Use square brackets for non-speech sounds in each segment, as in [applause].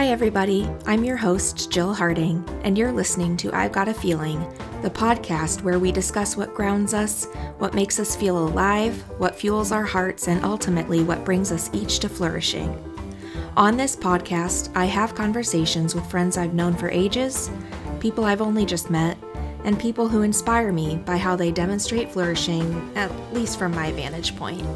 Hi, everybody. I'm your host, Jill Harding, and you're listening to I've Got a Feeling, the podcast where we discuss what grounds us, what makes us feel alive, what fuels our hearts, and ultimately what brings us each to flourishing. On this podcast, I have conversations with friends I've known for ages, people I've only just met, and people who inspire me by how they demonstrate flourishing, at least from my vantage point.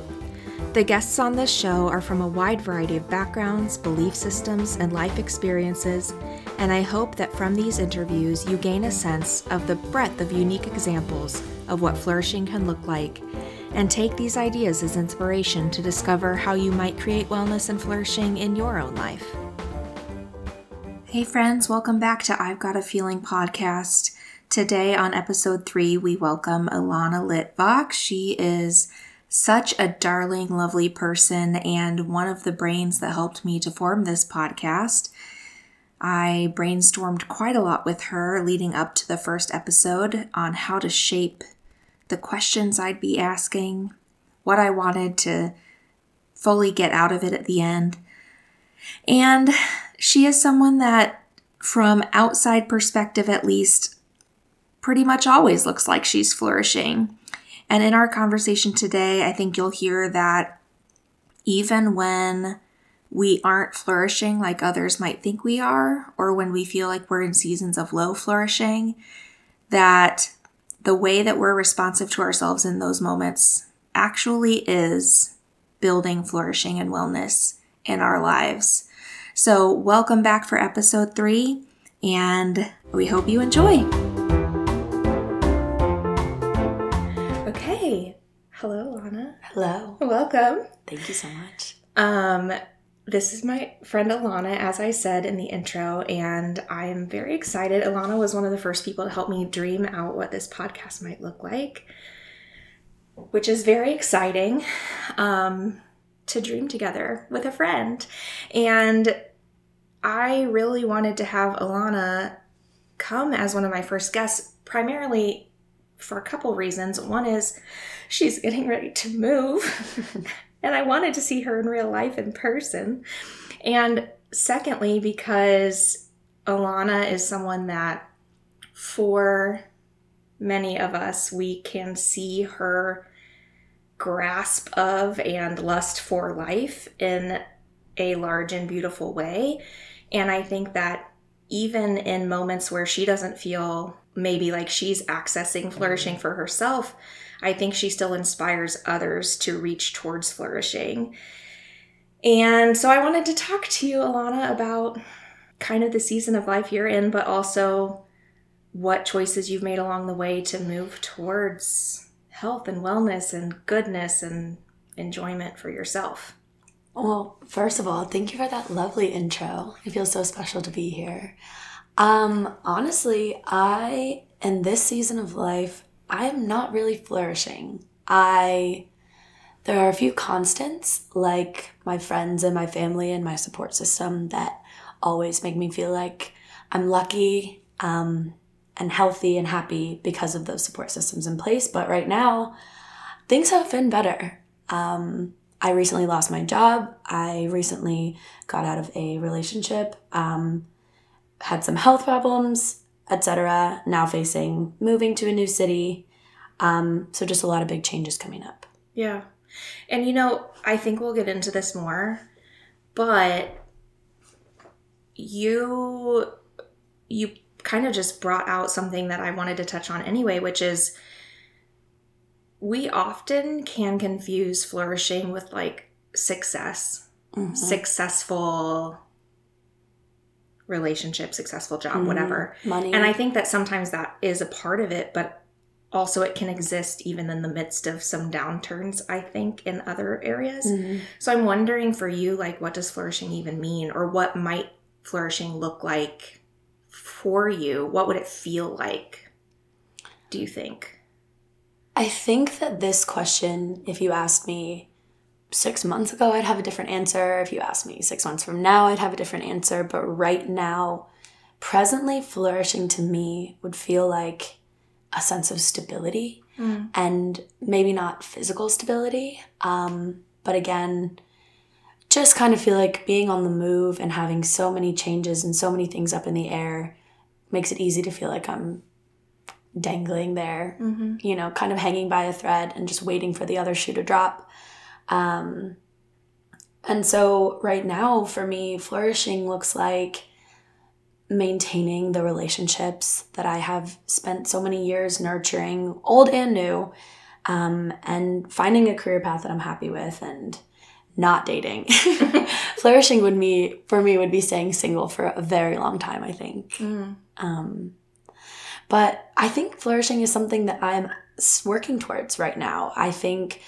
The guests on this show are from a wide variety of backgrounds, belief systems, and life experiences, and I hope that from these interviews you gain a sense of the breadth of unique examples of what flourishing can look like, and take these ideas as inspiration to discover how you might create wellness and flourishing in your own life. Hey, friends, welcome back to I've Got a Feeling podcast. Today, on episode three, we welcome Ilana Litvak. She is such a darling, lovely person, and one of the brains that helped me to form this podcast. I brainstormed quite a lot with her leading up to the first episode on how to shape the questions I'd be asking, what I wanted to fully get out of it at the end. And she is someone that, from outside perspective at least, pretty much always looks like she's flourishing. And in our conversation today, I think you'll hear that even when we aren't flourishing like others might think we are, or when we feel like we're in seasons of low flourishing, that the way that we're responsive to ourselves in those moments actually is building flourishing and wellness in our lives. So, welcome back for episode three, and we hope you enjoy. Hello, Lana. Hello. Welcome. Thank you so much. Um, this is my friend Ilana, as I said in the intro, and I am very excited. Ilana was one of the first people to help me dream out what this podcast might look like, which is very exciting um, to dream together with a friend. And I really wanted to have Ilana come as one of my first guests, primarily for a couple reasons. One is she's getting ready to move, [laughs] and I wanted to see her in real life in person. And secondly, because Ilana is someone that, for many of us, we can see her grasp of and lust for life in a large and beautiful way. And I think that even in moments where she doesn't feel maybe like she's accessing flourishing mm-hmm. for herself, I think she still inspires others to reach towards flourishing. And so I wanted to talk to you, Ilana, about kind of the season of life you're in, but also what choices you've made along the way to move towards health and wellness and goodness and enjoyment for yourself. Well, first of all, thank you for that lovely intro. It feels so special to be here. Um, honestly, I in this season of life, I am not really flourishing. I there are a few constants like my friends and my family and my support system that always make me feel like I'm lucky um, and healthy and happy because of those support systems in place. But right now, things have been better. Um, I recently lost my job. I recently got out of a relationship. Um, had some health problems, etc. Now facing moving to a new city. Um, so just a lot of big changes coming up. Yeah. And you know, I think we'll get into this more, but you you kind of just brought out something that I wanted to touch on anyway, which is we often can confuse flourishing with like success, mm-hmm. successful relationship, successful job, mm-hmm. whatever. Money. And I think that sometimes that is a part of it, but also it can exist even in the midst of some downturns, I think, in other areas. Mm-hmm. So I'm wondering for you, like, what does flourishing even mean? Or what might flourishing look like for you? What would it feel like, do you think? I think that this question, if you asked me six months ago, I'd have a different answer. If you asked me six months from now, I'd have a different answer. But right now, presently, flourishing to me would feel like a sense of stability mm. and maybe not physical stability. Um, but again, just kind of feel like being on the move and having so many changes and so many things up in the air makes it easy to feel like I'm dangling there, Mm-hmm. you know, kind of hanging by a thread and just waiting for the other shoe to drop. Um, and so, right now, for me, flourishing looks like maintaining the relationships that I have spent so many years nurturing, old and new, um, and finding a career path that I'm happy with and not dating. [laughs] flourishing would be, for me, would be staying single for a very long time, I think. Mm. Um, but I think flourishing is something that I'm working towards right now. I think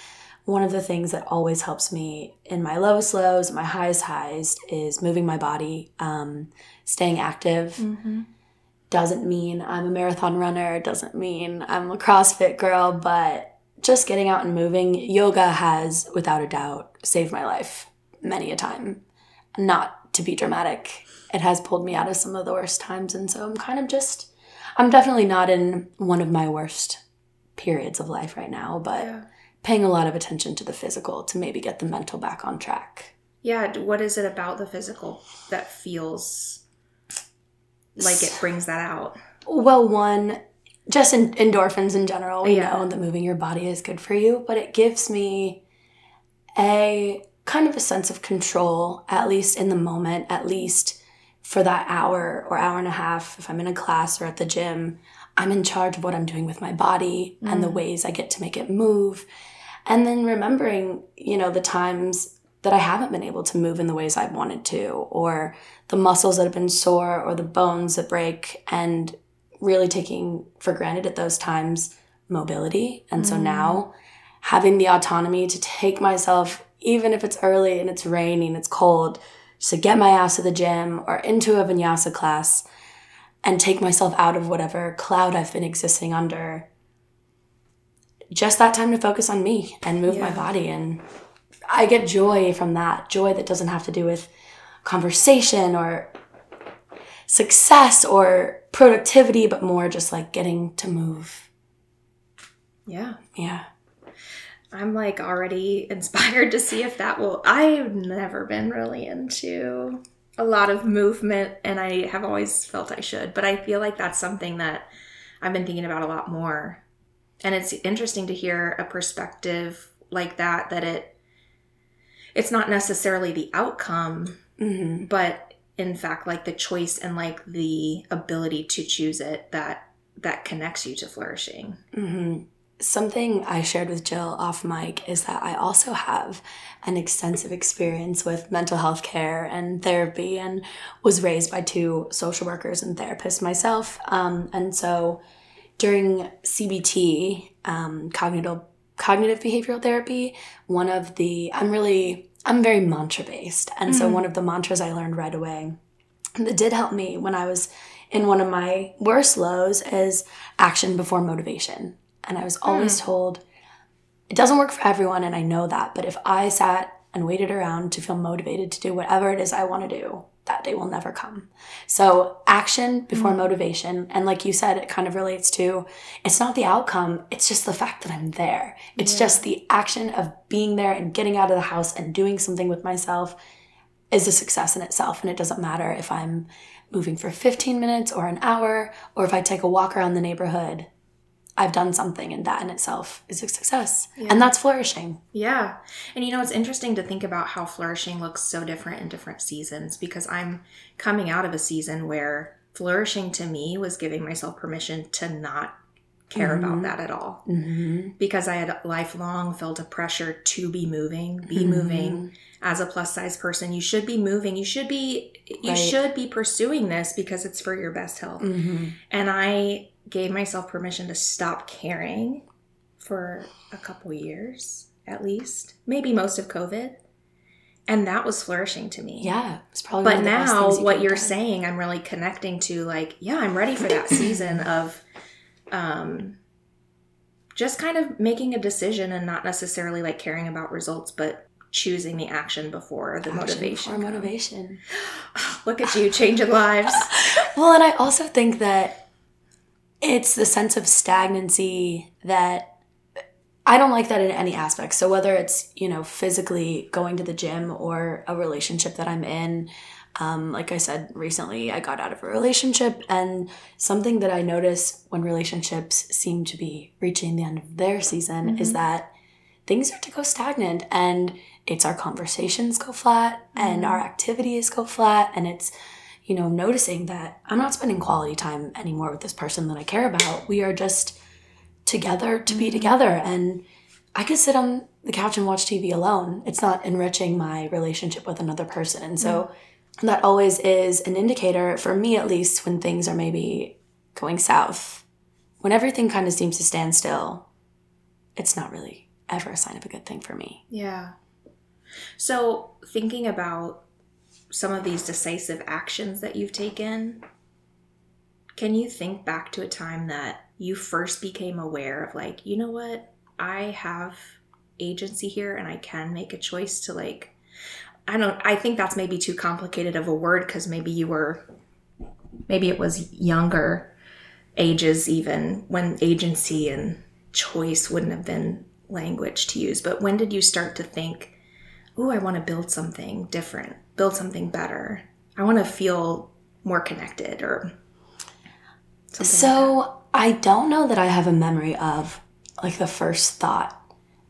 one of the things that always helps me in my lowest lows, my highest highs, is moving my body, um, staying active. Mm-hmm. Doesn't mean I'm a marathon runner, doesn't mean I'm a CrossFit girl, but just getting out and moving, yoga has, without a doubt, saved my life many a time. Not to be dramatic, it has pulled me out of some of the worst times. And so I'm kind of just, I'm definitely not in one of my worst periods of life right now, but Yeah. Paying a lot of attention to the physical to maybe get the mental back on track. Yeah. What is it about the physical that feels like it brings that out? Well, one, just in, endorphins in general, we Yeah. know that moving your body is good for you, but it gives me a kind of a sense of control, at least in the moment, at least for that hour or hour and a half, if I'm in a class or at the gym, I'm in charge of what I'm doing with my body and the Mm. ways I get to make it move. And then remembering, you know, the times that I haven't been able to move in the ways I've wanted to, or the muscles that have been sore, or the bones that break, and really taking for granted at those times mobility. And so Mm. now having the autonomy to take myself, even if it's early and it's raining, and it's cold, just to get my ass to the gym or into a vinyasa class and take myself out of whatever cloud I've been existing under. Just that time to focus on me and move my body. And I get joy from that joy that doesn't have to do with conversation or success or productivity, but more just like getting to move. Yeah. Yeah. I'm like already [laughs] inspired to see if that will. I've never been really into a lot of movement and I have always felt I should, but I feel like that's something that I've been thinking about a lot more. And it's interesting to hear a perspective like that that it it's not necessarily the outcome, hmm but in fact like the choice and like the ability to choose it that that connects you to flourishing. hmm Something I shared with Jill off mic is that I also have an extensive experience with mental health care and therapy, and was raised by two social workers and therapists myself. Um, and so during CBT, um, cognitive cognitive behavioral therapy, one of the I'm really I'm very mantra based, and so Mhm. one of the mantras I learned right away that did help me when I was in one of my worst lows is action before motivation. And I was always told it doesn't work for everyone, and I know that. But if I sat and waited around to feel motivated to do whatever it is I want to do, that day will never come. So, action before Mhm. motivation. And like you said, it kind of relates to it's not the outcome, it's just the fact that I'm there. It's Yeah. just the action of being there and getting out of the house and doing something with myself is a success in itself. And it doesn't matter if I'm moving for 15 minutes or an hour or if I take a walk around the neighborhood. I've done something, and that in itself is a success. Yeah. And that's flourishing. Yeah. And you know, it's interesting to think about how flourishing looks so different in different seasons because I'm coming out of a season where flourishing to me was giving myself permission to not care Mhm. about that at all Mm-hmm. because I had lifelong felt a pressure to be moving, be Mm-hmm. moving. As a plus size person, you should be moving. You should be you Right. should be pursuing this because it's for your best health. Mm-hmm. And I gave myself permission to stop caring for a couple years at least, maybe most of COVID. And that was flourishing to me. Yeah, it's probably. But one of the best now, you what you're done. saying, I'm really connecting to like, yeah, I'm ready for that season [laughs] of um, just kind of making a decision and not necessarily like caring about results, but choosing the action before the Action motivation. comes. motivation. [gasps] Look at you changing lives. [laughs] Well, and I also think that it's the sense of stagnancy that I don't like that in any aspect. So whether it's, you know, physically going to the gym or a relationship that I'm in, um, like I said recently, I got out of a relationship, and something that I notice when relationships seem to be reaching the end of their season mm-hmm. is that things start to go stagnant, and it's our conversations go flat, mm-hmm. and our activities go flat, and it's you know noticing that I'm not spending quality time anymore with this person that I care about. We are just together to be mm-hmm. together, and I could sit on the couch and watch TV alone. It's not enriching my relationship with another person, and so mm-hmm that always is an indicator, for me at least, when things are maybe going south. When everything kind of seems to stand still, it's not really ever a sign of a good thing for me. Yeah. So, thinking about some of these decisive actions that you've taken, can you think back to a time that you first became aware of, like, you know what? I have agency here and I can make a choice to, like, I don't I think that's maybe too complicated of a word because maybe you were maybe it was younger ages even when agency and choice wouldn't have been language to use. But when did you start to think, "Oh, I want to build something different, build something better. I want to feel more connected or So, like I don't know that I have a memory of like the first thought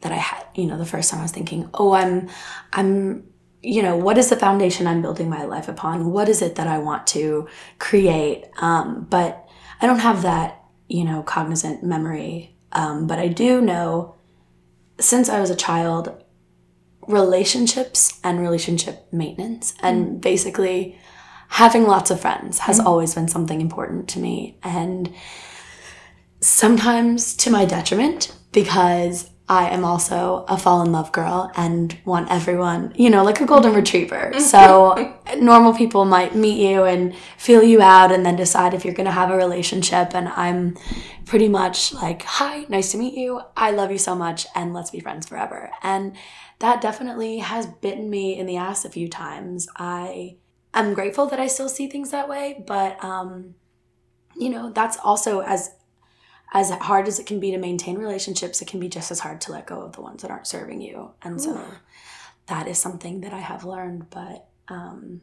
that I had, you know, the first time I was thinking, "Oh, I'm I'm you know, what is the foundation I'm building my life upon? What is it that I want to create? Um, but I don't have that, you know, cognizant memory. Um, but I do know since I was a child, relationships and relationship maintenance and mm. basically having lots of friends has mm. always been something important to me. And sometimes to my detriment because I am also a fall in love girl and want everyone, you know, like a golden retriever. So normal people might meet you and feel you out and then decide if you're going to have a relationship. And I'm pretty much like, hi, nice to meet you. I love you so much and let's be friends forever. And that definitely has bitten me in the ass a few times. I am grateful that I still see things that way, but, um, you know, that's also as as hard as it can be to maintain relationships, it can be just as hard to let go of the ones that aren't serving you. And so that is something that I have learned. But um,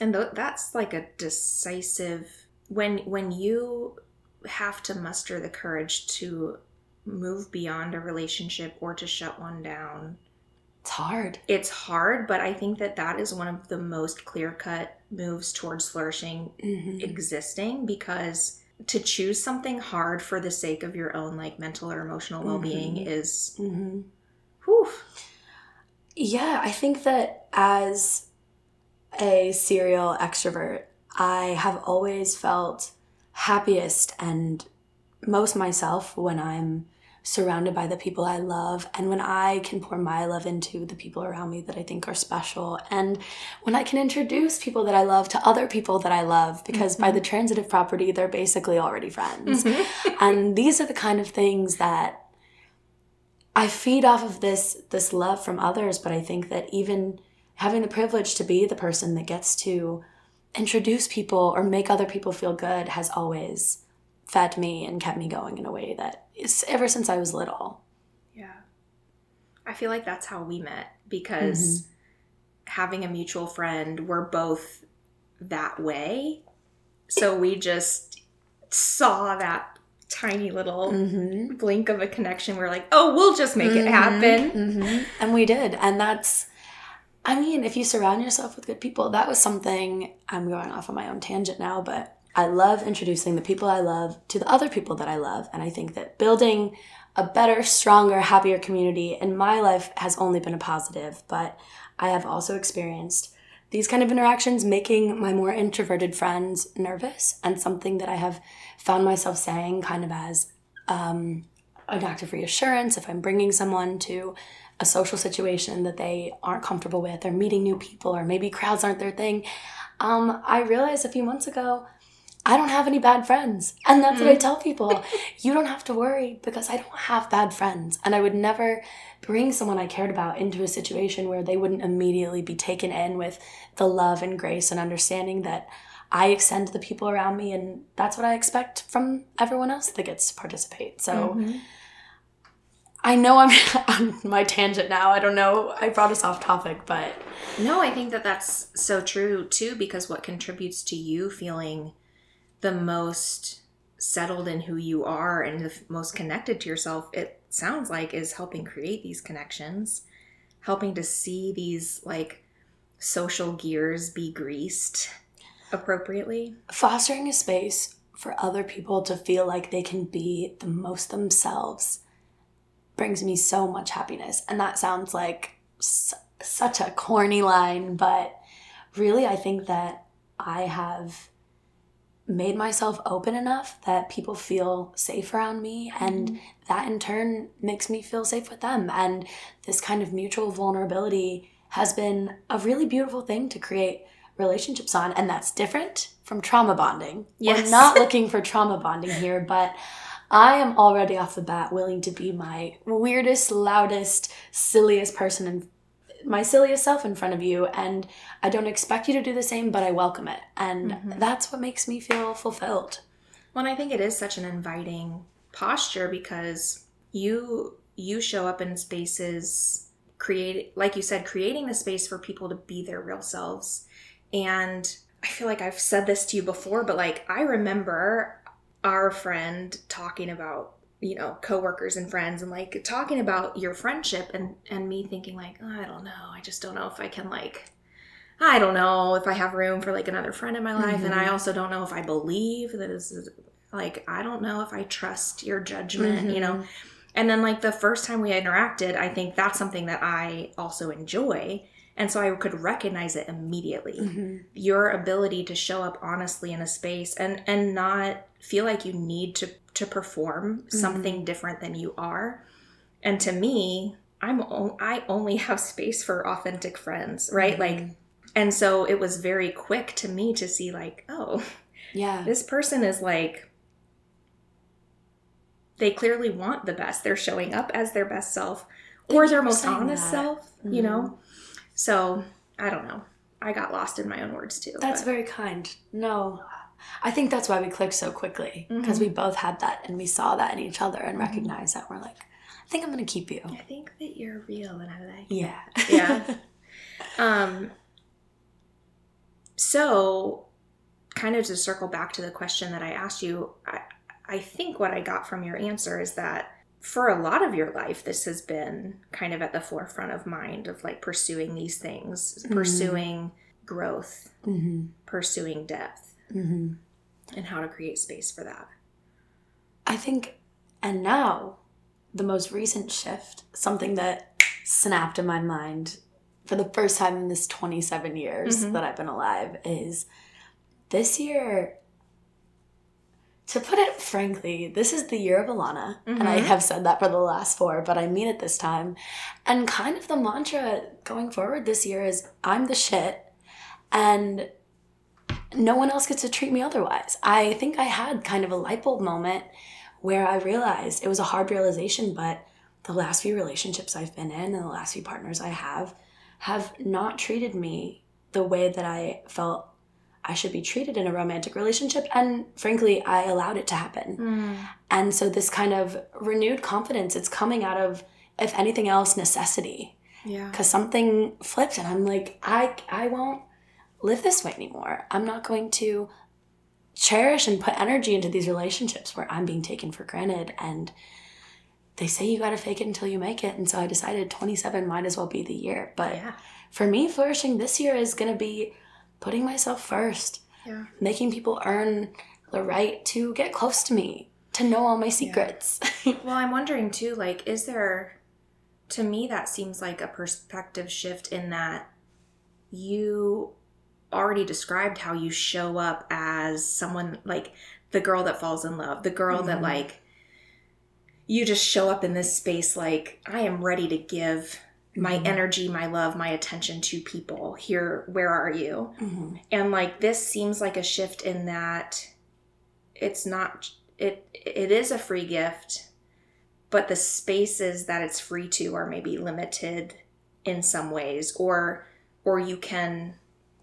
and th- that's like a decisive when when you have to muster the courage to move beyond a relationship or to shut one down. It's hard. It's hard, but I think that that is one of the most clear cut moves towards flourishing mm-hmm. existing because to choose something hard for the sake of your own like mental or emotional well-being mm-hmm. is mm-hmm. whew. yeah i think that as a serial extrovert i have always felt happiest and most myself when i'm surrounded by the people I love, and when I can pour my love into the people around me that I think are special, and when I can introduce people that I love to other people that I love, because mm-hmm. by the transitive property, they're basically already friends. Mm-hmm. [laughs] and these are the kind of things that I feed off of this this love from others, but I think that even having the privilege to be the person that gets to introduce people or make other people feel good has always fed me and kept me going in a way that ever since I was little. Yeah. I feel like that's how we met because mm-hmm. having a mutual friend, we're both that way. So we just saw that tiny little mm-hmm. blink of a connection. We're like, oh, we'll just make mm-hmm. it happen. Mm-hmm. And we did. And that's, I mean, if you surround yourself with good people, that was something I'm going off on my own tangent now, but I love introducing the people I love to the other people that I love. And I think that building a better, stronger, happier community in my life has only been a positive. But I have also experienced these kind of interactions making my more introverted friends nervous and something that I have found myself saying kind of as um, an act of reassurance if I'm bringing someone to a social situation that they aren't comfortable with or meeting new people or maybe crowds aren't their thing. Um, I realized a few months ago I don't have any bad friends. And that's mm. what I mm. tell people. you don't have to worry because I don't have bad friends. And I would never bring someone I cared about into a situation where they wouldn't immediately be taken in with the love and grace and understanding that I extend to the people around me. And that's what I expect from everyone else that gets to participate. So mm-hmm. I know I'm [laughs] on my tangent now. I don't know. I brought us off topic, but no, I think that that's so true too because what contributes to you feeling the most settled in who you are and the most connected to yourself, it sounds like is helping create these connections, helping to see these like social gears be greased appropriately. Fostering a space for other people to feel like they can be the most themselves brings me so much happiness. And that sounds like such a corny line, but really, I think that I have made myself open enough that people feel safe around me and mm-hmm. that in turn makes me feel safe with them and this kind of mutual vulnerability has been a really beautiful thing to create relationships on and that's different from trauma bonding yes. we're not [laughs] looking for trauma bonding here but i am already off the bat willing to be my weirdest loudest silliest person in my silliest self in front of you and I don't expect you to do the same, but I welcome it. And mm-hmm. that's what makes me feel fulfilled. Well, I think it is such an inviting posture because you you show up in spaces create like you said creating the space for people to be their real selves. And I feel like I've said this to you before, but like I remember our friend talking about you know coworkers and friends and like talking about your friendship and and me thinking like oh, i don't know i just don't know if i can like i don't know if i have room for like another friend in my life mm-hmm. and i mm-hmm. also don't know if i believe that this is like i don't know if i trust your judgment mm-hmm. you know mm-hmm. and then like the first time we interacted i think that's something that i also enjoy and so I could recognize it immediately. Mm-hmm. Your ability to show up honestly in a space and and not feel like you need to to perform mm-hmm. something different than you are. And to me, I'm o- I only [laughs] have space for authentic friends, right? Mm-hmm. Like and so it was very quick to me to see like, oh, yeah. [laughs] This person is like they clearly want the best. They're showing up as their best self or their most honest that. self, mm-hmm. you know? So I don't know. I got lost in my own words too. That's but. very kind. No, I think that's why we clicked so quickly because mm-hmm. we both had that and we saw that in each other and mm-hmm. recognized that we're like, I think I'm gonna keep you. I think that you're real and I like. Yeah. [laughs] Yeah. [laughs] um. So, kind of to circle back to the question that I asked you, I, I think what I got from your answer is that for a lot of your life, this has been kind of at the forefront of mind of like pursuing these things, mm-hmm. pursuing growth, mm-hmm. pursuing depth, mm-hmm. and how to create space for that. I think, and now the most recent shift, something that snapped in my mind for the first time in this 27 years mm-hmm. that I've been alive is this year to put it frankly, this is the year of Ilana. Mm-hmm. And I mm-hmm. have said that for the last four, but I mean it this time. And kind of the mantra going forward this year is I'm the shit and no one else gets to treat me otherwise. I think I had kind of a light bulb moment where I realized it was a hard realization, but the last few relationships I've been in and the last few partners I have have not treated me the way that I felt I should be treated in a romantic relationship. And frankly, I allowed it to happen. Mm. And so this kind of renewed confidence, it's coming out of, if anything else, necessity. Yeah. Because something flipped and I'm like, I I won't live this way anymore. I'm not going to cherish and put energy into these relationships where I'm being taken for granted and they say you got to fake it until you make it and so I decided 27 might as well be the year. But yeah. for me flourishing this year is going to be putting myself first. Yeah. Making people earn the right to get close to me, to know all my secrets. Yeah. [laughs] well, I'm wondering too, like, is there, to me, that seems like a perspective shift in that you already described how you show up as someone like the girl that falls in love, the girl mm-hmm. that, like, you just show up in this space like, I am ready to give my mm-hmm. energy, my love, my attention to people. Here, where are you? Mm-hmm. And like this seems like a shift in that it's not it it is a free gift, but the spaces that it's free to are maybe limited in some ways or or you can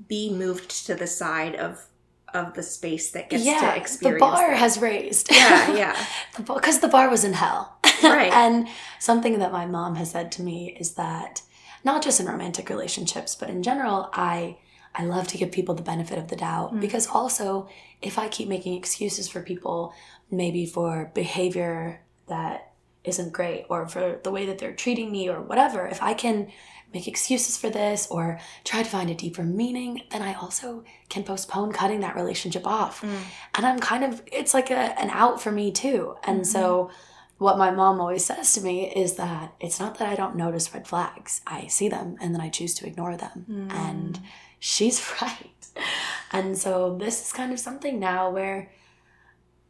be moved to the side of of the space that gets yeah, to experience. The bar that. has raised. Yeah, yeah. Because [laughs] the, the bar was in hell. Right. [laughs] and something that my mom has said to me is that not just in romantic relationships, but in general, I I love to give people the benefit of the doubt Mm. because also if I keep making excuses for people, maybe for behavior that isn't great or for the way that they're treating me or whatever, if I can make excuses for this or try to find a deeper meaning, then I also can postpone cutting that relationship off. Mm. And I'm kind of, it's like a, an out for me too. And so, what my mom always says to me is that it's not that I don't notice red flags, I see them and then I choose to ignore them. Mm. And she's [laughs] right. And so, this is kind of something now where,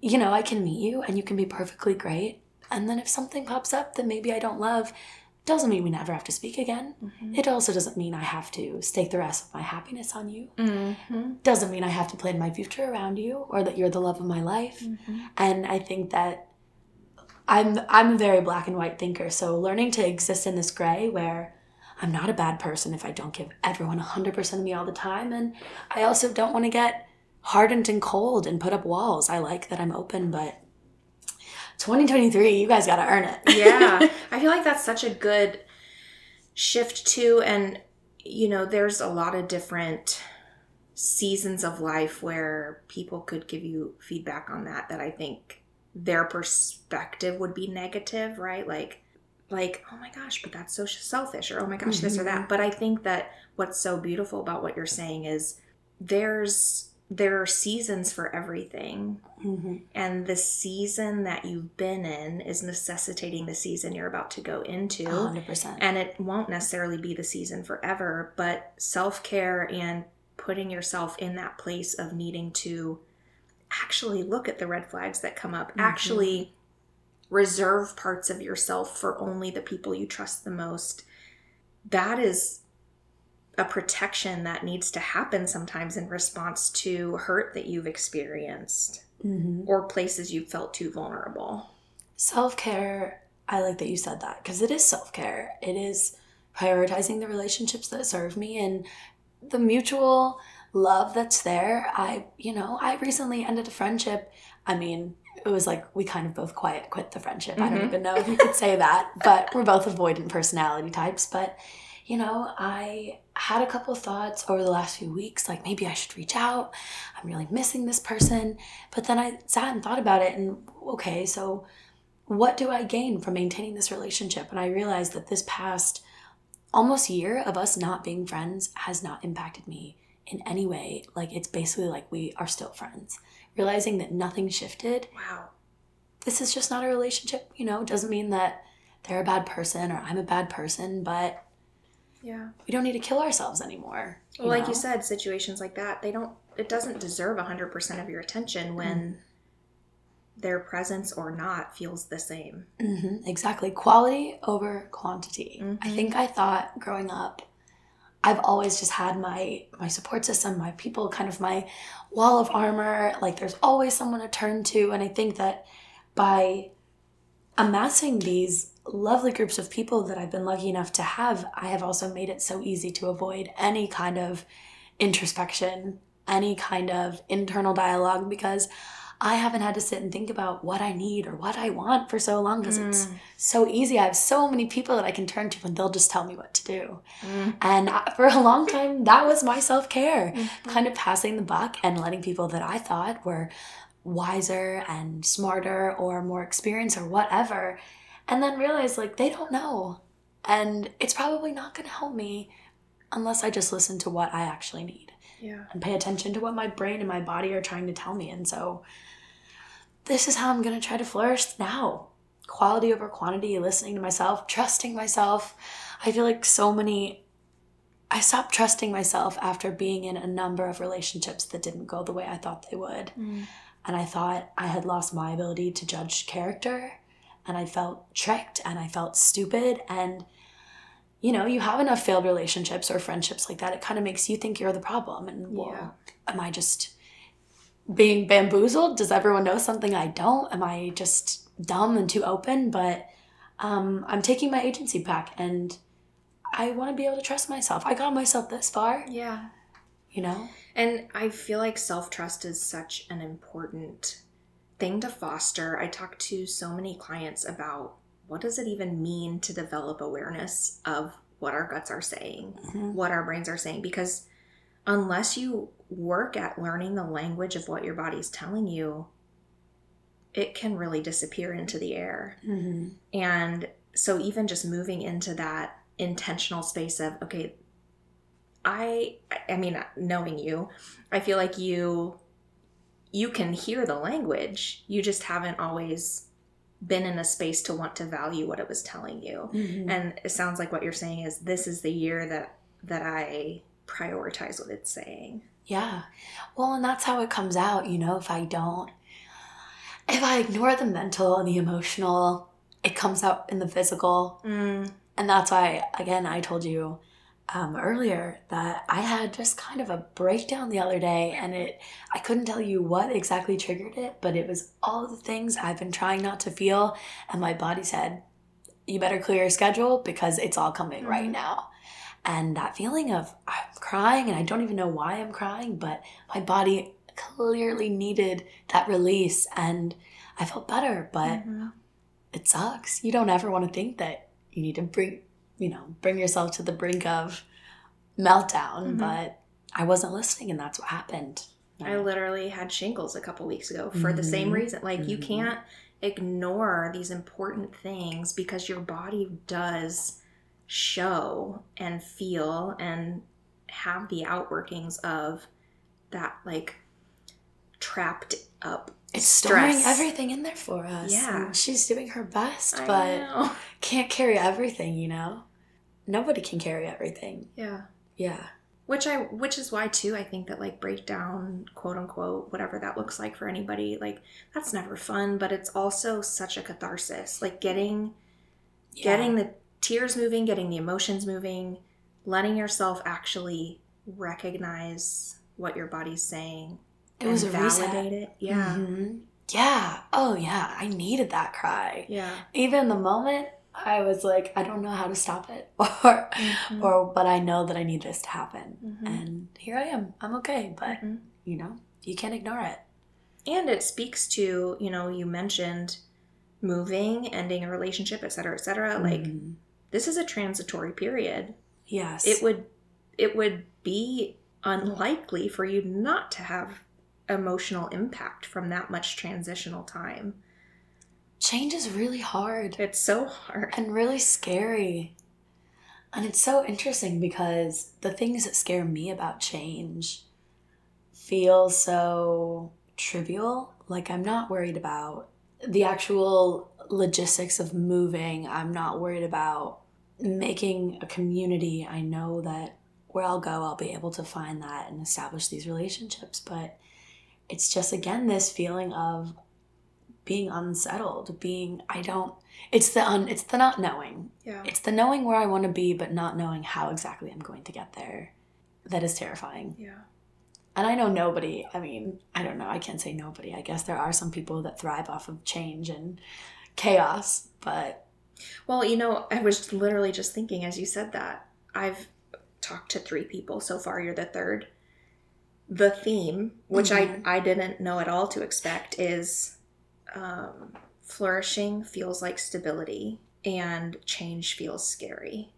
you know, I can meet you and you can be perfectly great. And then if something pops up that maybe I don't love, doesn't mean we never have to speak again. Mhm. It also doesn't mean I have to stake the rest of my happiness on you. Mhm. Doesn't mean I have to plan my future around you or that you're the love of my life. Mhm. And I think that I'm I'm a very black and white thinker. So learning to exist in this gray where I'm not a bad person if I don't give everyone 100% of me all the time and I also don't want to get hardened and cold and put up walls. I like that I'm open, but 2023, you guys got to earn it. [laughs] yeah. I feel like that's such a good shift too and you know there's a lot of different seasons of life where people could give you feedback on that that i think their perspective would be negative right? Like like oh my gosh but that's so selfish or oh my gosh this or that. Mm-hmm. But i think that what's so beautiful about what you're saying is there's there are seasons for everything Mhm. and the season that you've been in is necessitating the season you're about to go into 100%. and it won't necessarily be the season forever but self-care and putting yourself in that place of needing to actually look at the red flags that come up Mhm. actually reserve parts of yourself for only the people you trust the most that is a protection that needs to happen sometimes in response to hurt that you've experienced Mhm. or places you've felt too vulnerable. Self care, I like that you said that because it is self care. It is prioritizing the relationships that serve me and the mutual love that's there. I, you know, I recently ended a friendship. I mean, it was like we kind of both quiet quit the friendship. I don't Mhm. even know if you could say that, but we're both avoidant personality types. But, you know, I had a couple thoughts over the last few weeks like maybe I should reach out. I'm really missing this person. But then I sat and thought about it and okay, so what do I gain from maintaining this relationship? And I realized that this past almost year of us not being friends has not impacted me in any way. Like it's basically like we are still friends. Realizing that nothing shifted. Wow. This is just not a relationship, you know, doesn't mean that they're a bad person or I'm a bad person, but Yeah. we don't need to kill ourselves anymore. Well, like know? you said, situations like that, they don't it doesn't deserve 100% of your attention when their presence or not feels the same. hmm exactly. Quality over quantity. I Mhm. think I thought growing up, I've always just had my my support system, my people, kind of my wall of armor. Like there's always someone to turn to, and I think that by amassing these lovely groups of people that I've been lucky enough to have, I have also made it so easy to avoid any kind of introspection, any kind of internal dialogue because I haven't had to sit and think about what I need or what I want for so long because it's Mm. so easy. I have so many people that I can turn to and they'll just tell me what to do. Mm. And for a long time, that was my self care, Mhm. kind of passing the buck and letting people that I thought were wiser and smarter or more experienced or whatever. And then realize like they don't know. And it's probably not going to help me unless I just listen to what I actually need Yeah. and pay attention to what my brain and my body are trying to tell me. And so this is how I'm going to try to flourish now. Quality over quantity, listening to myself, trusting myself. I feel like so many I stopped trusting myself after being in a number of relationships that didn't go the way I thought they would. Mm. And I thought I had lost my ability to judge character. And I felt tricked and I felt stupid. And, you know, you have enough failed relationships or friendships like that, it kind of makes you think you're the problem. And, well, Yeah. am I just being bamboozled? Does everyone know something I don't? Am I just dumb and too open? But um, I'm taking my agency back and I want to be able to trust myself. I got myself this far, Yeah. you know? And I feel like self trust is such an important thing to foster. I talk to so many clients about what does it even mean to develop awareness of what our guts are saying, Mhm. what our brains are saying? Because unless you work at learning the language of what your body's telling you, it can really disappear into the air. Mhm. And so even just moving into that intentional space of okay, I I mean knowing you, I feel like you you can hear the language. You just haven't always been in a space to want to value what it was telling you. Mhm. And it sounds like what you're saying is this is the year that that I prioritize what it's saying. Yeah. Well, and that's how it comes out, you know, if I don't, if I ignore the mental and the emotional, it comes out in the physical. Mm, And that's why, again, I told you um, earlier that I had just kind of a breakdown the other day, and it, I couldn't tell you what exactly triggered it, but it was all the things I've been trying not to feel. And my body said, You better clear your schedule because it's all coming right Mhm. now. And that feeling of I'm crying and I don't even know why I'm crying, but my body clearly needed that release and I felt better, but mhm. it sucks. You don't ever want to think that you need to bring, you know, bring yourself to the brink of meltdown, Mhm. but I wasn't listening and that's what happened. I literally had shingles a couple weeks ago for the same Mhm. reason. Like you Mhm. can't ignore these important things because your body does show and feel and have the outworkings of that like trapped up it's storing stress. everything in there for us. Yeah. and she's doing her best, I but know. can't carry everything, you know? Nobody can carry everything. yeah. Yeah. Which I which is why too I think that like breakdown quote unquote whatever that looks like for anybody like that's never fun but it's also such a catharsis like getting yeah. getting the tears moving, getting the emotions moving, letting yourself actually recognize what your body's saying. it was a and reset. validate it. Yeah. Mhm. Yeah. Oh, yeah. I needed that cry. Yeah. Even the moment I was like, I don't know how to stop it, [laughs] or, Mhm. or, but I know that I need this to happen, Mhm. and here I am. I'm okay, but Mhm. you know, you can't ignore it. And it speaks to, you know, you mentioned moving, ending a relationship, et cetera, et cetera. Like Mhm. this is a transitory period. yes, It would it would be unlikely for you not to have emotional impact from that much transitional time. Change is really hard It's so hard. and really scary, and it's so interesting because the things that scare me about change feel so trivial. Like I'm not worried about the actual logistics of moving. I'm not worried about making a community. I know that where I'll go, I'll be able to find that and establish these relationships. But it's just, again, this feeling of being unsettled, being, I don't, it's the un, it's the not knowing. Yeah. It's the knowing where I want to be, but not knowing how exactly I'm going to get there. That is terrifying. Yeah. And I know nobody, I mean, I don't know, I can't say nobody. I guess there are some people that thrive off of change and chaos, but Well, you know, I was literally just thinking as you said that. I've talked to three people so far. You're the third. The theme, which Mhm. I I didn't know at all to expect, is um, flourishing feels like stability, and change feels scary.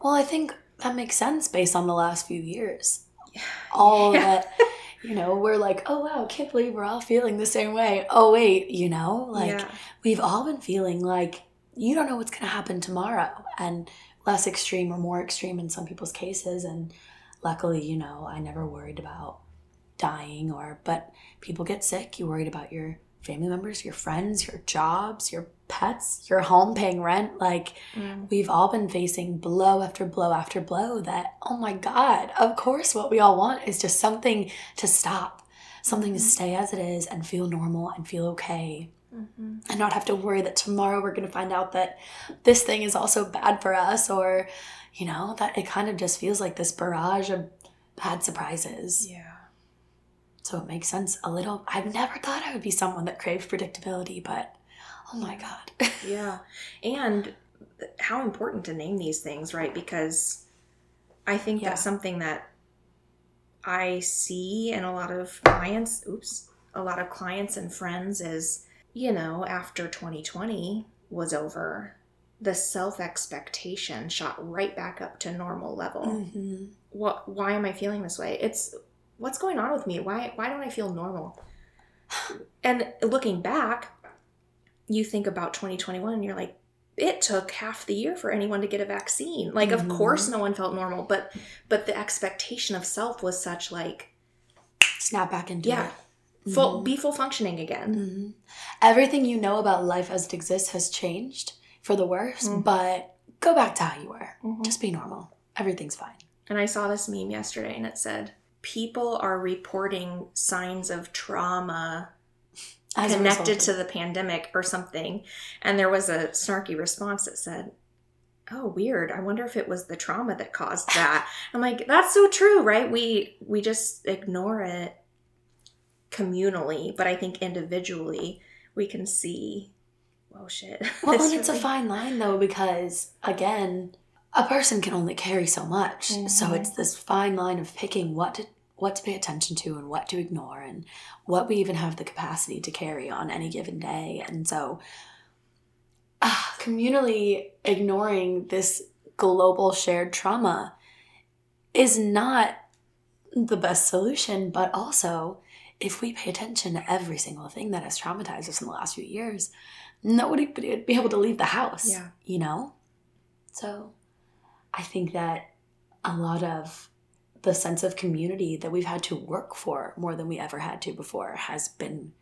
well, I think that makes sense based on the last few years. All Yeah. that, [laughs] you know, we're like, oh wow, can't believe we're all feeling the same way. Oh wait, you know, like yeah. we've all been feeling like you don't know what's going to happen tomorrow and less extreme or more extreme in some people's cases and luckily you know i never worried about dying or but people get sick you worried about your family members your friends your jobs your pets your home paying rent like Mm. we've all been facing blow after blow after blow that oh my god of course what we all want is just something to stop something to Mhm. stay as it is and feel normal and feel okay Mhm. and not have to worry that tomorrow we're going to find out that this thing is also bad for us or you know that it kind of just feels like this barrage of bad surprises Yeah. So it makes sense a little i've never thought i would be someone that craved predictability but oh my god [laughs] Yeah. And how important to name these things, right? Because I think Yeah. that's something that I see in a lot of clients, oops, a lot of clients and friends is, you know, after 2020, was over, the self expectation shot right back up to normal level. Mm-hmm. What? Why am I feeling this way? It's what's going on with me? Why? Why don't I feel normal? And looking back, you think about 2021, and you're like, it took half the year for anyone to get a vaccine. Like, of Mhm. course, no one felt normal, but but the expectation of self was such like Snap back into Yeah. it. full be full functioning again. Mhm. Everything you know about life as it exists has changed for the worse, Mhm. but go back to how you were. Mhm. Just be normal. Everything's fine. And I saw this meme yesterday and it said, People are reporting signs of trauma As connected to the pandemic or something. And there was a snarky response that said, Oh, weird. I wonder if it was the trauma that caused [laughs] that. I'm like, that's so true, right? We we just ignore it communally, but I think individually we can see, oh shit. [laughs] Well, and it's a fine line though, because again, a person can only carry so much. So Mhm. it's this fine line of picking what to what to pay attention to and what to ignore and what we even have the capacity to carry on any given day. And so ah, communally ignoring this global shared trauma is not the best solution, but also if we pay attention to every single thing that has traumatized us in the last few years, nobody would be able to leave the house. Yeah. You know? So I think that a lot of the sense of community that we've had to work for more than we ever had to before has been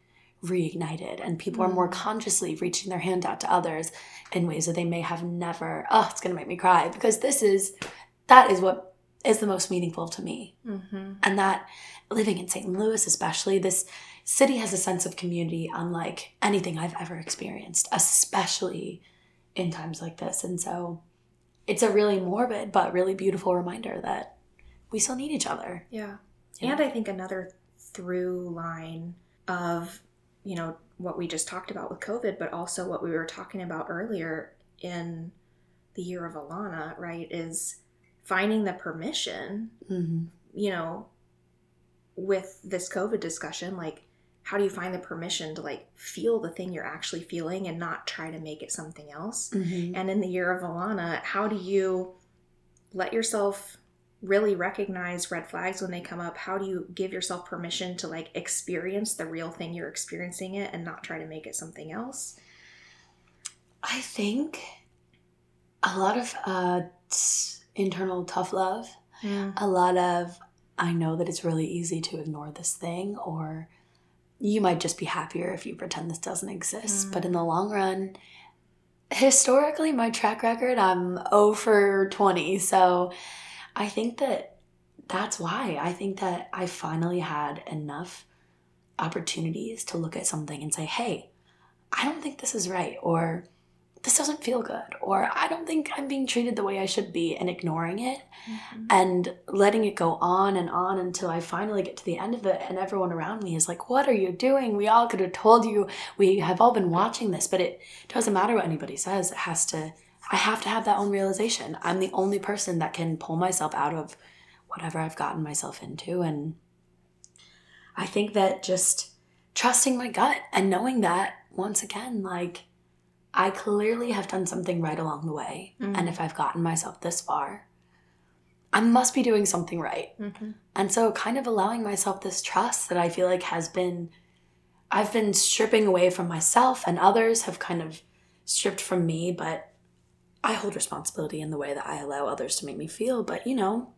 reignited and people are more Mm. consciously reaching their hand out to others in ways that they may have never oh it's going to make me cry because this is that is what is the most meaningful to me Mhm. and that living in St. Louis, especially, this city has a sense of community unlike anything I've ever experienced, especially in times like this. And so it's a really morbid but really beautiful reminder that we still need each other. Yeah. And I think another through line of, you know, what we just talked about with COVID, but also what we were talking about earlier in the year of Ilana, right, is finding the permission, Mm-hmm. you know, with this COVID discussion, like, how do you find the permission to like feel the thing you're actually feeling and not try to make it something else? Mm-hmm. And in the year of Ilana, how do you let yourself really recognize red flags when they come up? How do you give yourself permission to like experience the real thing you're experiencing it and not try to make it something else? I think a lot of uh, internal tough love a lot of I know that it's really easy to ignore this thing, or you might just be happier if you pretend this doesn't exist. Mm. But in the long run, historically, my track record, I'm 0 for 20. So I think that that's why. I think that I finally had enough opportunities to look at something and say, hey, I don't think this is right, or this doesn't feel good, or I don't think I'm being treated the way I should be, and ignoring it mm-hmm. and letting it go on and on until I finally get to the end of it and everyone around me is like, What are you doing? We all could have told you. We have all been watching this, but it doesn't matter what anybody says. It has to, I have to have that own realization. I'm the only person that can pull myself out of whatever I've gotten myself into. And I think that just trusting my gut and knowing that once again, like, I clearly have done something right along the way. Mhm. And if I've gotten myself this far, I must be doing something right. Mhm. And so kind of allowing myself this trust that I feel like has been I've been stripping away from myself and others have kind of stripped from me, but I hold responsibility in the way that I allow others to make me feel, but you know,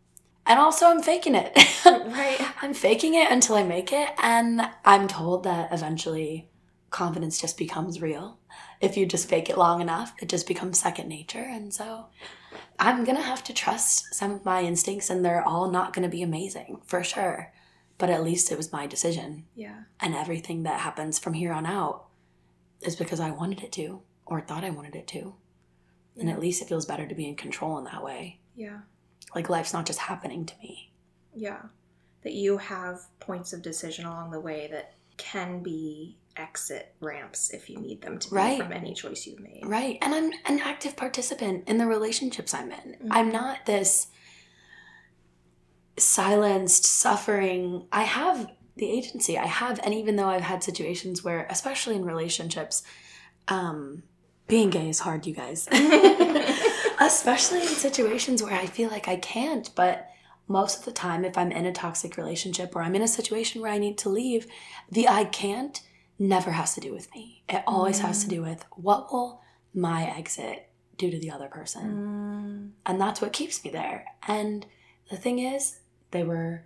and also I'm faking it. [laughs] Right. I'm faking it until I make it and I'm told that eventually confidence just becomes real. If you just fake it long enough, it just becomes second nature and so I'm gonna have to trust some of my instincts, and they're all not gonna be amazing for sure. But at least it was my decision, Yeah. and everything that happens from here on out is because I wanted it to, or thought I wanted it to. And at least it feels better to be in control in that way. Yeah. Like life's not just happening to me. Yeah. That you have points of decision along the way that can be exit ramps if you need them to be Right. from any choice you've made. Right. And I'm an active participant in the relationships I'm in. Mhm. I'm not this silenced, suffering. I have the agency. I have, and even though I've had situations where, especially in relationships, um, being gay is hard, you guys. [laughs] Especially in situations where I feel like I can't, but most of the time, if I'm in a toxic relationship or I'm in a situation where I need to leave, the I can't never has to do with me. It always mm. has to mm. do with what will my exit do to the other person. Mm. And that's what keeps me there. And the thing is, they were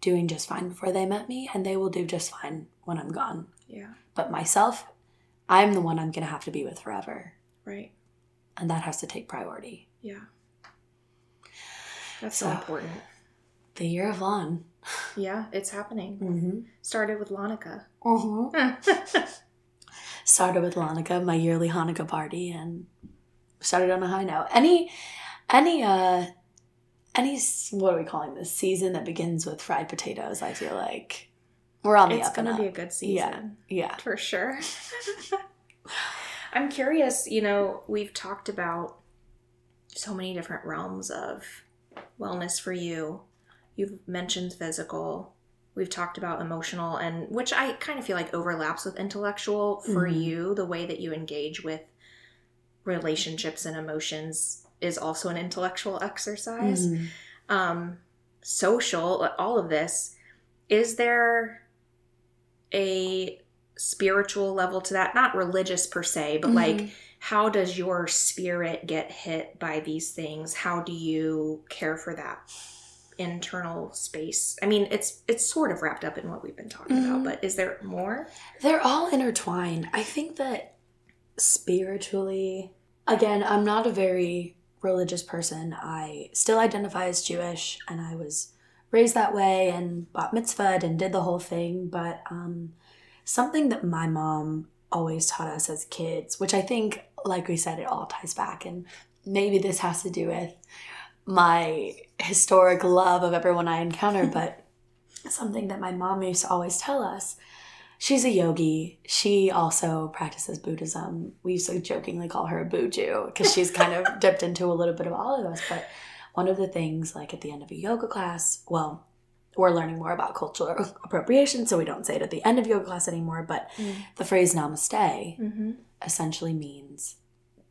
doing just fine before they met me, and they will do just fine when I'm gone. Yeah. But myself, I'm the one I'm going to have to be with forever. Right. And that has to take priority. Yeah. That's so, so important. The year of Lon. Yeah, it's happening. Mm-hmm. Started with Lanica. Mm-hmm. [laughs] started with Hanukkah, my yearly Hanukkah party, and started on a high note. Any, any, uh, any, what are we calling this season that begins with fried potatoes? I feel like we're on the it's up. It's gonna be a good season. Yeah, yeah, for sure. [laughs] I'm curious. You know, we've talked about so many different realms of wellness for you. You've mentioned physical, we've talked about emotional and which i kind of feel like overlaps with intellectual for mm-hmm. you the way that you engage with relationships and emotions is also an intellectual exercise mm-hmm. um social all of this is there a spiritual level to that not religious per se but mm-hmm. like how does your spirit get hit by these things how do you care for that internal space. I mean, it's it's sort of wrapped up in what we've been talking mm-hmm. about, but is there more? They're all intertwined. I think that spiritually, again, I'm not a very religious person. I still identify as Jewish and I was raised that way and bat mitzvahed and did the whole thing, but um something that my mom always taught us as kids, which I think like we said it all ties back and maybe this has to do with my historic love of everyone I encounter, [laughs] but something that my mom used to always tell us. She's a yogi. She also practices Buddhism. We used to jokingly call her a Buju because she's kind of [laughs] dipped into a little bit of all of us. But one of the things, like at the end of a yoga class, well, we're learning more about cultural [laughs] appropriation, so we don't say it at the end of yoga class anymore. But mm. the phrase namaste mm-hmm. essentially means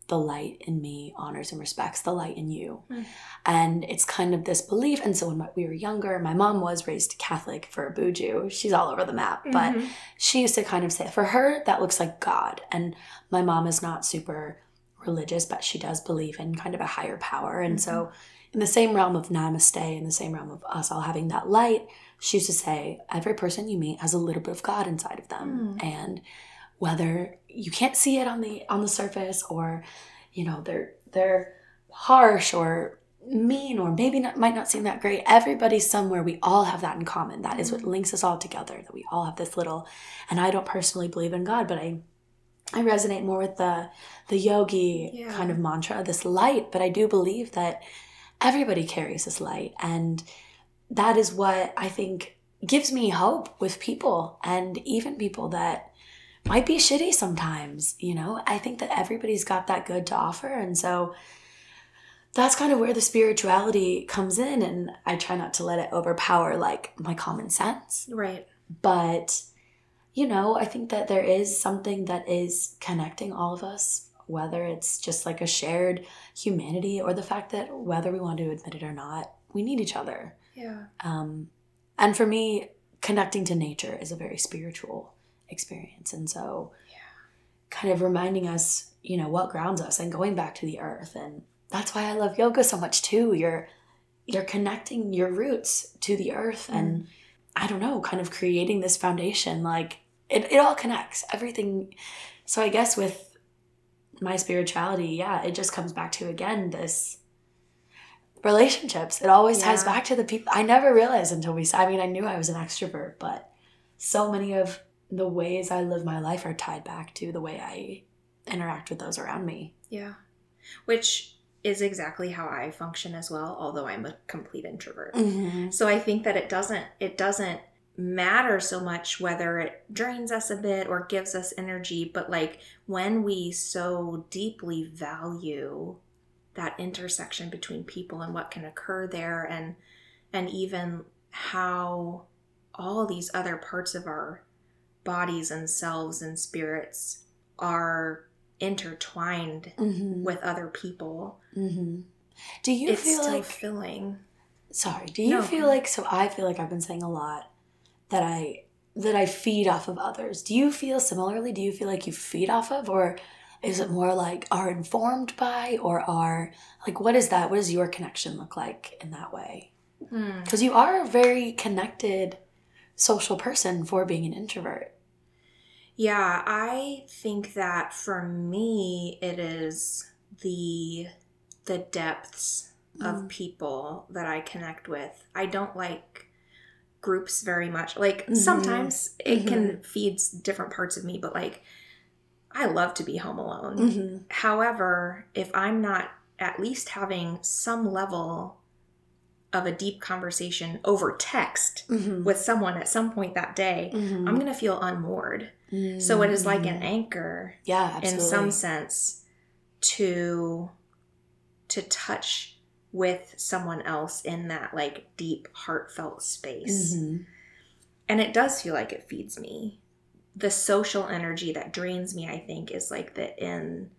the light in me honors and respects the light in you. Mm. And it's kind of this belief. And so when we were younger, my mom was raised Catholic for a Buju. She's all over the map. Mm-hmm. But she used to kind of say, for her, that looks like God. And my mom is not super religious, but she does believe in kind of a higher power. And mm-hmm. so, in the same realm of namaste, in the same realm of us all having that light, she used to say, every person you meet has a little bit of God inside of them. Mm. And whether you can't see it on the on the surface or you know they're they're harsh or mean or maybe not, might not seem that great everybody's somewhere we all have that in common That is what mm-hmm. links us all together that we all have this little and i don't personally believe in god but i i resonate more with the the yogi yeah. kind of mantra this light but i do believe that everybody carries this light and that is what i think gives me hope with people and even people that might be shitty sometimes, you know? I think that everybody's got that good to offer. And so that's kind of where the spirituality comes in. And I try not to let it overpower like my common sense. Right. But, you know, I think that there is something that is connecting all of us, whether it's just like a shared humanity or the fact that whether we want to admit it or not, we need each other. Yeah. Um, and for me, connecting to nature is a very spiritual experience. And so, yeah. kind of reminding us, you know, what grounds us and going back to the earth. And that's why I love yoga so much too. You're you're connecting your roots to the earth mm. and I don't know, kind of creating this foundation. Like it, it all connects. Everything so I guess with my spirituality, yeah, it just comes back to again this relationships. It always yeah. ties back to the people. I never realized until we. I mean, I knew I was an extrovert, but so many of the ways I live my life are tied back to the way I interact with those around me. Yeah. Which is exactly how I function as well, although I'm a complete introvert. Mm-hmm. So I think that it doesn't it doesn't matter so much whether it drains us a bit or gives us energy, but like when we so deeply value that intersection between people and what can occur there and and even how all these other parts of our bodies and selves and spirits are intertwined Mhm. with other people, Mhm. Do you it's feel still like filling. sorry? Do you No. feel like so? I feel like I've been saying a lot that I that I feed off of others. Do you feel similarly? Do you feel like you feed off of, or is it more like are informed by, or are like what is that? What does your connection look like in that way? Hmm. Because you are a very connected social person for being an introvert. Yeah, I think that for me it is the the depths of Mm. people that I connect with. I don't like groups very much. Like Mhm. sometimes it can feed different parts of me, but like I love to be home alone. Mm-hmm. However, if I'm not at least having some level of a deep conversation over text Mm-hmm. with someone at some point that day, I'm going to feel unmoored. So it is like an anchor yeah, absolutely. in some sense to to touch with someone else in that like deep heartfelt space. Mhm. And it does feel like it feeds me. The social energy that drains me, I think, is like the in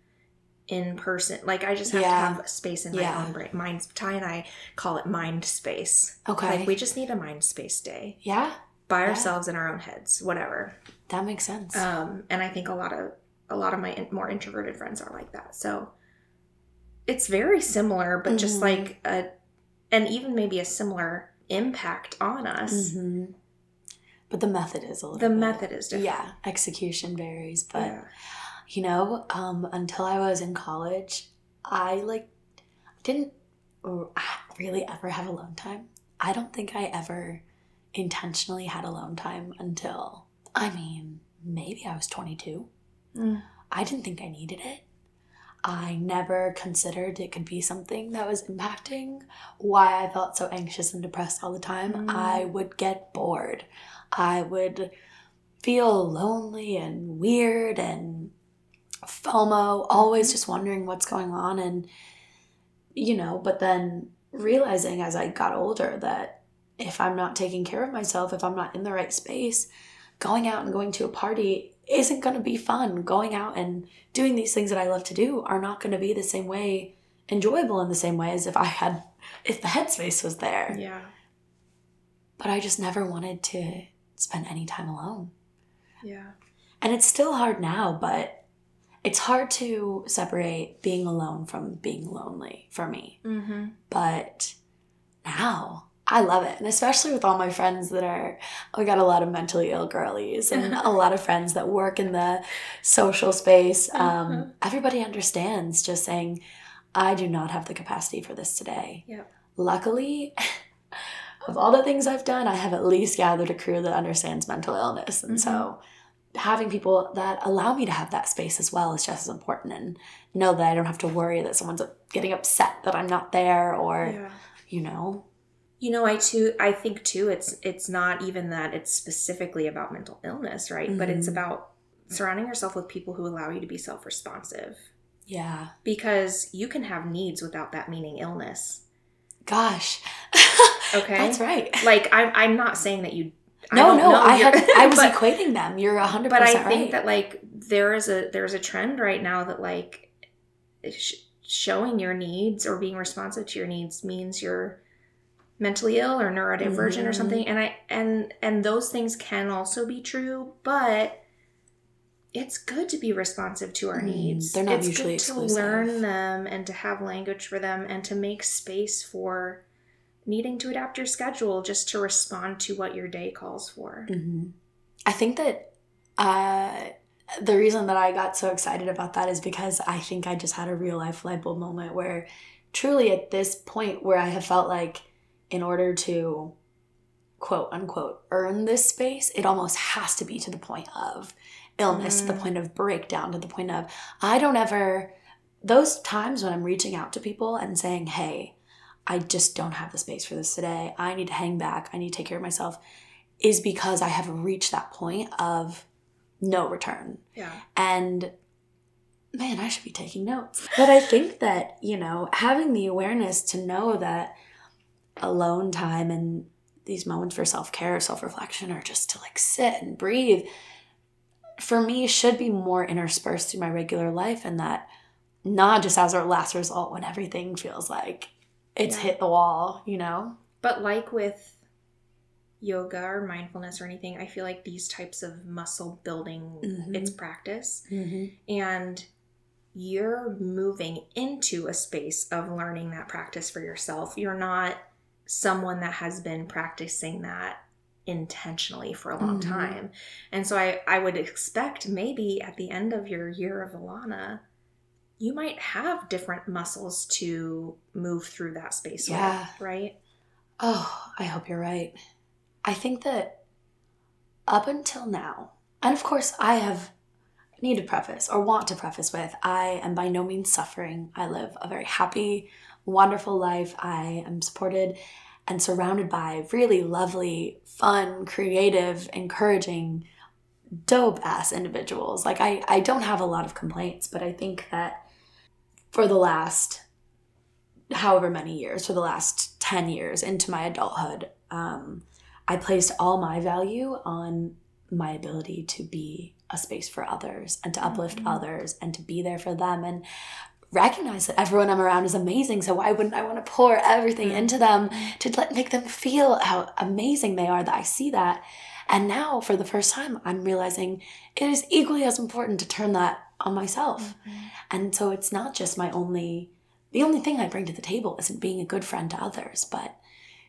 in person. Like I just have Yeah. to have space in my Yeah. own brain. Mind Ty and I call it mind space. Okay. Like we just need a mind space day yeah, by Yeah. ourselves in our own heads, whatever. That makes sense. Um, and I think a lot of a lot of my in, more introverted friends are like that. So it's very similar, but just Mhm. like a, and even maybe a similar impact on us. Mhm. But the method is a little. The bit- method is different. Yeah, execution varies, but yeah. you know, um, until I was in college, I like didn't really ever have alone time. I don't think I ever intentionally had alone time until I mean maybe I was twenty two. Mm. I didn't think I needed it. I never considered it could be something that was impacting why I felt so anxious and depressed all the time. Mm. I would get bored. I would feel lonely and weird and FOMO, always just wondering what's going on. And, you know, but then realizing as I got older that if I'm not taking care of myself, if I'm not in the right space, going out and going to a party isn't going to be fun. Going out and doing these things that I love to do are not going to be the same way enjoyable in the same way as if I had if the headspace was there. Yeah. But I just never wanted to spend any time alone. Yeah. And it's still hard now, but it's hard to separate being alone from being lonely for me. Mm-hmm. But now I love it. And especially with all my friends that are, we got a lot of mentally ill girlies and [laughs] a lot of friends that work in the social space. Um, Uh-huh. Everybody understands just saying, I do not have the capacity for this today. Yep. Luckily, [laughs] of all the things I've done, I have at least gathered a crew that understands mental illness. And so having people that allow me to have that space as well is just as important and know that I don't have to worry that someone's getting upset that I'm not there or, Yeah. you know. You know, I too I think too it's it's not even that it's specifically about mental illness, right? But it's Mhm. about surrounding yourself with people who allow you to be self-responsive. Yeah. Because you can have needs without that meaning illness. Gosh. [laughs] Okay. That's right. Like I'm I'm not saying that you I No, don't no, I had I [laughs] was but, equating them. You're a hundred but I think that like there is a there's a trend right now that like sh- showing your needs or being responsive to your needs means you're mentally ill or neurodivergent or Mhm. something and i and and those things can also be true but it's good to be responsive to our Mhm. needs They're not it's mutually good exclusive. to learn them and to have language for them and to make space for needing to adapt your schedule just to respond to what your day calls for Mhm. I think that uh, the reason that I got so excited about that is because I think I just had a real life light bulb moment where truly at this point where I have felt like in order to quote unquote earn this space, it almost has to be to the point of illness, to the Mm. point of breakdown, to the point of I don't ever those times when I'm reaching out to people and saying, Hey, I just don't have the space for this today. I need to hang back. I need to take care of myself is because I have reached that point of no return. yeah And man, I should be taking notes. But I think that, you know, having the awareness to know that alone time and these moments for self care, self reflection are just to like sit and breathe for me should be more interspersed through my regular life and that not just as our last result when everything feels like it's Yeah. hit the wall, you know? But like with yoga or mindfulness or anything, I feel like these types of muscle building, Mhm. it's practice. Mm-hmm. And you're moving into a space of learning that practice for yourself. You're not someone that has been practicing that intentionally for a long Mhm. time. And so I, I would expect maybe at the end of your year of Ilana, you might have different muscles to move through that space Yeah. with, right? Oh, I hope you're right. I think that up until now, and of course, I have need to preface or want to preface with I am by no means suffering. I live a very happy, wonderful life. I am supported and surrounded by really lovely, fun, creative, encouraging, dope ass individuals. Like, I, I don't have a lot of complaints, but I think that for the last however many years, for the last 10 years into my adulthood, um, I placed all my value on my ability to be a space for others and to uplift Mhm. others and to be there for them and recognize that everyone I'm around is amazing. So why wouldn't I want to pour everything mm. into them to let, make them feel how amazing they are that I see that. And now for the first time, I'm realizing it is equally as important to turn that on myself. Mm-hmm. And so it's not just my only, the only thing I bring to the table isn't being a good friend to others, but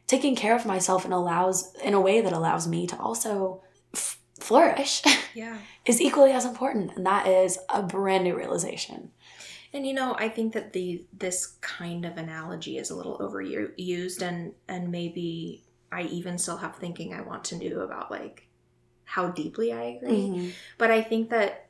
taking care of myself and allows, in a way that allows me to also f- flourish [laughs] Yeah. is equally as important. And that is a brand new realization. And you know, I think that the this kind of analogy is a little overused, and and maybe I even still have thinking I want to do about like how deeply I agree. Mhm. But I think that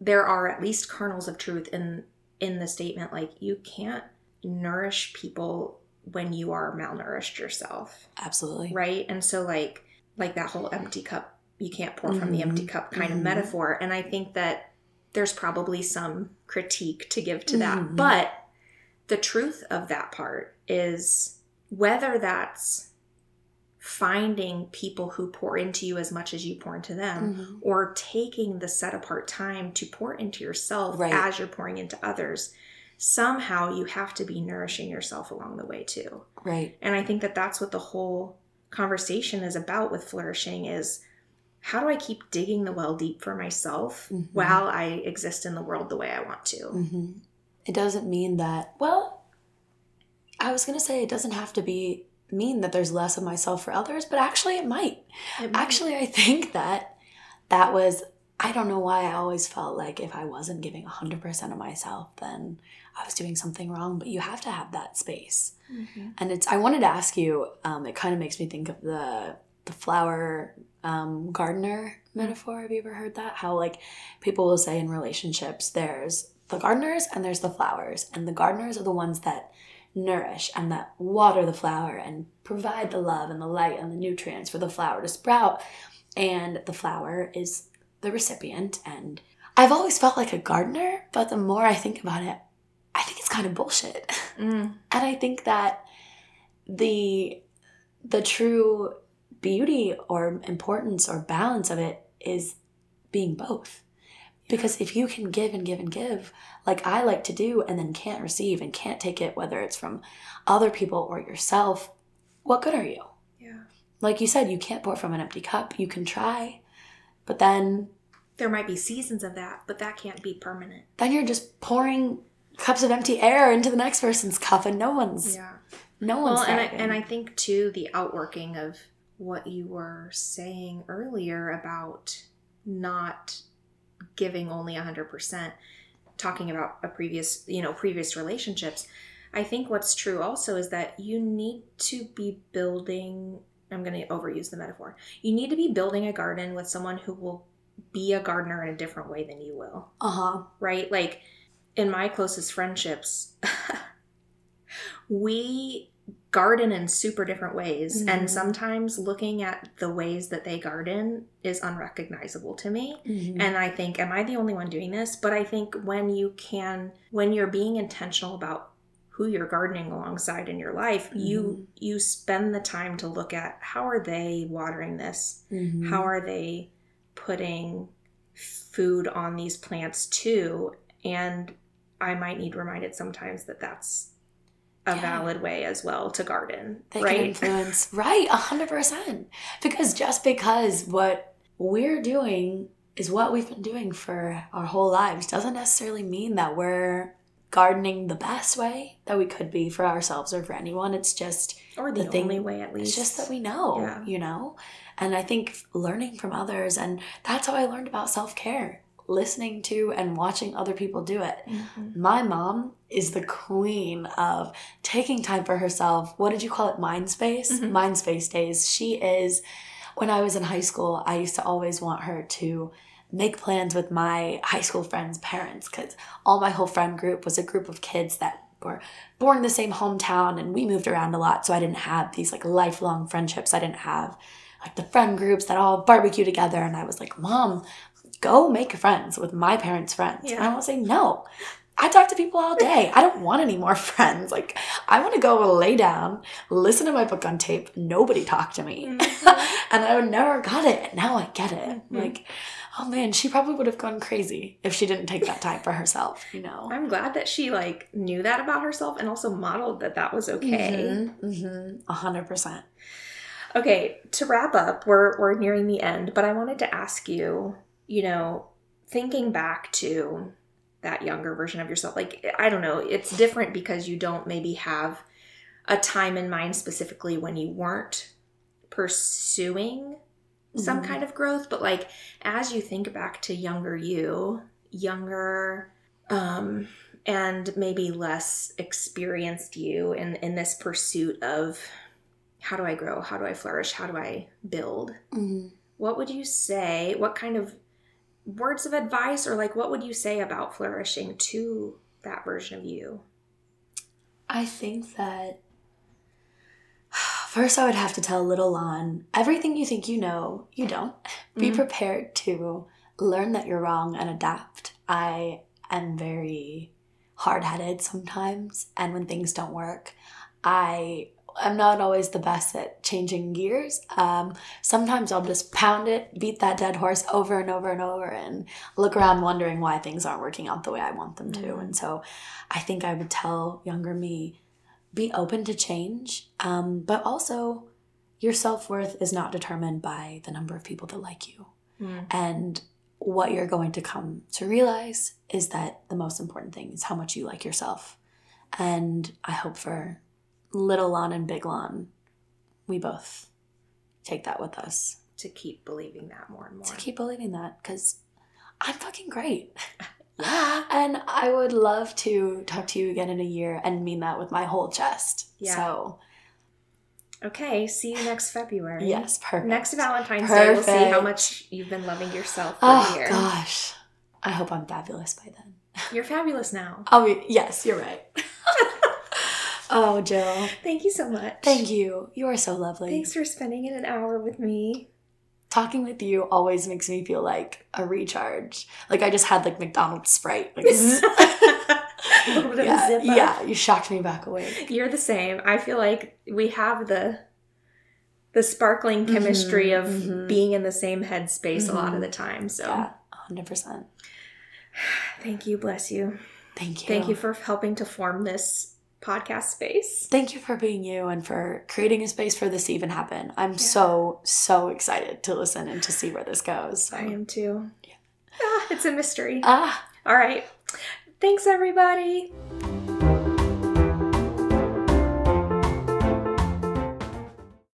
there are at least kernels of truth in in the statement. Like you can't nourish people when you are malnourished yourself, Absolutely. right? And so like like that whole empty cup, you can't pour from the Mhm. empty cup kind Mhm. of metaphor. And I think that there's probably some critique to give to that. Mhm. But the truth of that part is whether that's finding people who pour into you as much as you pour into them Mhm. or taking the set apart time to pour into yourself Right. as you're pouring into others somehow you have to be nourishing yourself along the way too Right. and i think that that's what the whole conversation is about with flourishing is how do i keep digging the well deep for myself Mhm. while i exist in the world the way i want to hmm It doesn't mean that, well, I was going to say it doesn't have to be mean that there's less of myself for others, but actually it might. It might- Actually, I think that that was, I don't know why I always felt like if I wasn't giving 100% of myself, then I was doing something wrong, but you have to have that space. Mhm. And it's, I wanted to ask you, um, it kind of makes me think of the, the flower um, gardener metaphor. Have you ever heard that? How like people will say in relationships, there's the gardeners and there's the flowers, and the gardeners are the ones that nourish and that water the flower and provide the love and the light and the nutrients for the flower to sprout. And the flower is the recipient. And I've always felt like a gardener, but the more I think about it, I think it's kind of bullshit. Mm. [laughs] And I think that the the true beauty or importance or balance of it is being both. Because if you can give and give and give, like I like to do, and then can't receive and can't take it, whether it's from other people or yourself, what good are you? yeah Like you said, you can't pour from an empty cup. You can try, but then there might be seasons of that but that can't be permanent then you're just pouring cups of empty air into the next person's cup, and no one's yeah no one's well and I, and I think too the outworking of what you were saying earlier about not giving only 100% talking about a previous you know previous relationships i think what's true also is that you need to be building i'm going to overuse the metaphor you need to be building a garden with someone who will be a gardener in a different way than you will uh huh. right? Like in my closest friendships, [laughs] we garden in super different ways. Mhm. And sometimes looking at the ways that they garden is unrecognizable to me. Mm-hmm. And I think, am I the only one doing this? But I think when you can, when you're being intentional about who you're gardening alongside in your life, you you spend the time to look at how are they watering this? Mm-hmm. How are they putting food on these plants too. And I might need reminded sometimes that that's a Yeah. valid way as well to garden, They can right? influence. [laughs] right, a hundred percent. Because just because what we're doing is what we've been doing for our whole lives doesn't necessarily mean that we're gardening the best way that we could be for ourselves or for anyone. It's just or the, the thing- only way at least. It's just that we know, Yeah. you know? And I think learning from others, and that's how I learned about self care listening to and watching other people do it. Mhm. My mom is the queen of taking time for herself. What did you call it? Mind space? Mhm. Mind space days. She is, when I was in high school, I used to always want her to make plans with my high school friends' parents because all my whole friend group was a group of kids that were born in the same hometown and we moved around a lot. So I didn't have these like lifelong friendships. I didn't have like the friend groups that all barbecue together. And I was like, Mom, go make friends with my parents' friends. And Yeah. I was like, No. I talk to people all day. I don't want any more [laughs] friends. Like, I want to go lay down, listen to my book on tape. Nobody talk to me. Mhm. [laughs] and I never got it. Now I get it. Mhm. Like, oh man, she probably would have gone crazy if she didn't take that time for herself, you know? I'm glad that she like knew that about herself and also modeled that that was okay. Mm-hmm. A hundred percent. Okay, to wrap up, we're we're nearing the end, but I wanted to ask you, you know, thinking back to that younger version of yourself, like I don't know, it's different because you don't maybe have a time in mind specifically when you weren't pursuing some Mhm. kind of growth, but like as you think back to younger you, younger um and maybe less experienced you in in this pursuit of how do I grow? How do I flourish? How do I build? Mhm. What would you say? What kind of words of advice or like what would you say about flourishing to that version of you? I think that [sighs] first I would have to tell little Lon everything you think you know, you don't. [laughs] Be Mhm. prepared to learn that you're wrong and adapt. I am very hard headed sometimes, and when things don't work, I am not always the best at changing gears. Um, sometimes I'll just pound it, beat that dead horse over and over and over, and look around wondering why things aren't working out the way I want them to. Mhm. And so I think I would tell younger me be open to change, um, but also your self worth is not determined by the number of people that like you. Mm. And what you're going to come to realize is that the most important thing is how much you like yourself. And I hope for little Lon and big Lon, we both take that with us To keep believing that more and more. to keep believing that because I'm fucking great. [laughs] yeah. And I would love to talk to you again in a year and mean that with my whole chest. Yeah. So, Okay, see you next February. yes, perfect. Next Valentine's Day, we'll see how much you've been loving yourself for Oh, a year. gosh. I hope I'm fabulous by then. You're fabulous now. Be, yes, you're right. [laughs] oh, Jill. Thank you so much. Thank you. You are so lovely. Thanks for spending an hour with me. Talking with you always makes me feel like a recharge. Like I just had like McDonald's Sprite. Like, [laughs] a little bit of a yeah, zip yeah, you shocked me back awake. You're the same. I feel like we have the the sparkling chemistry Mhm, of mhm. being in the same headspace a lot of Mhm. the time. So Yeah, 100%. [sighs] thank you, bless you. Thank you. Thank you for helping to form this podcast space. Thank you for being you and for creating a space for this to even happen. I'm Yeah. so, so excited to listen and to see where this goes. So. I am too. Yeah. Ah, it's a mystery. Ah, All right. Thanks, everybody.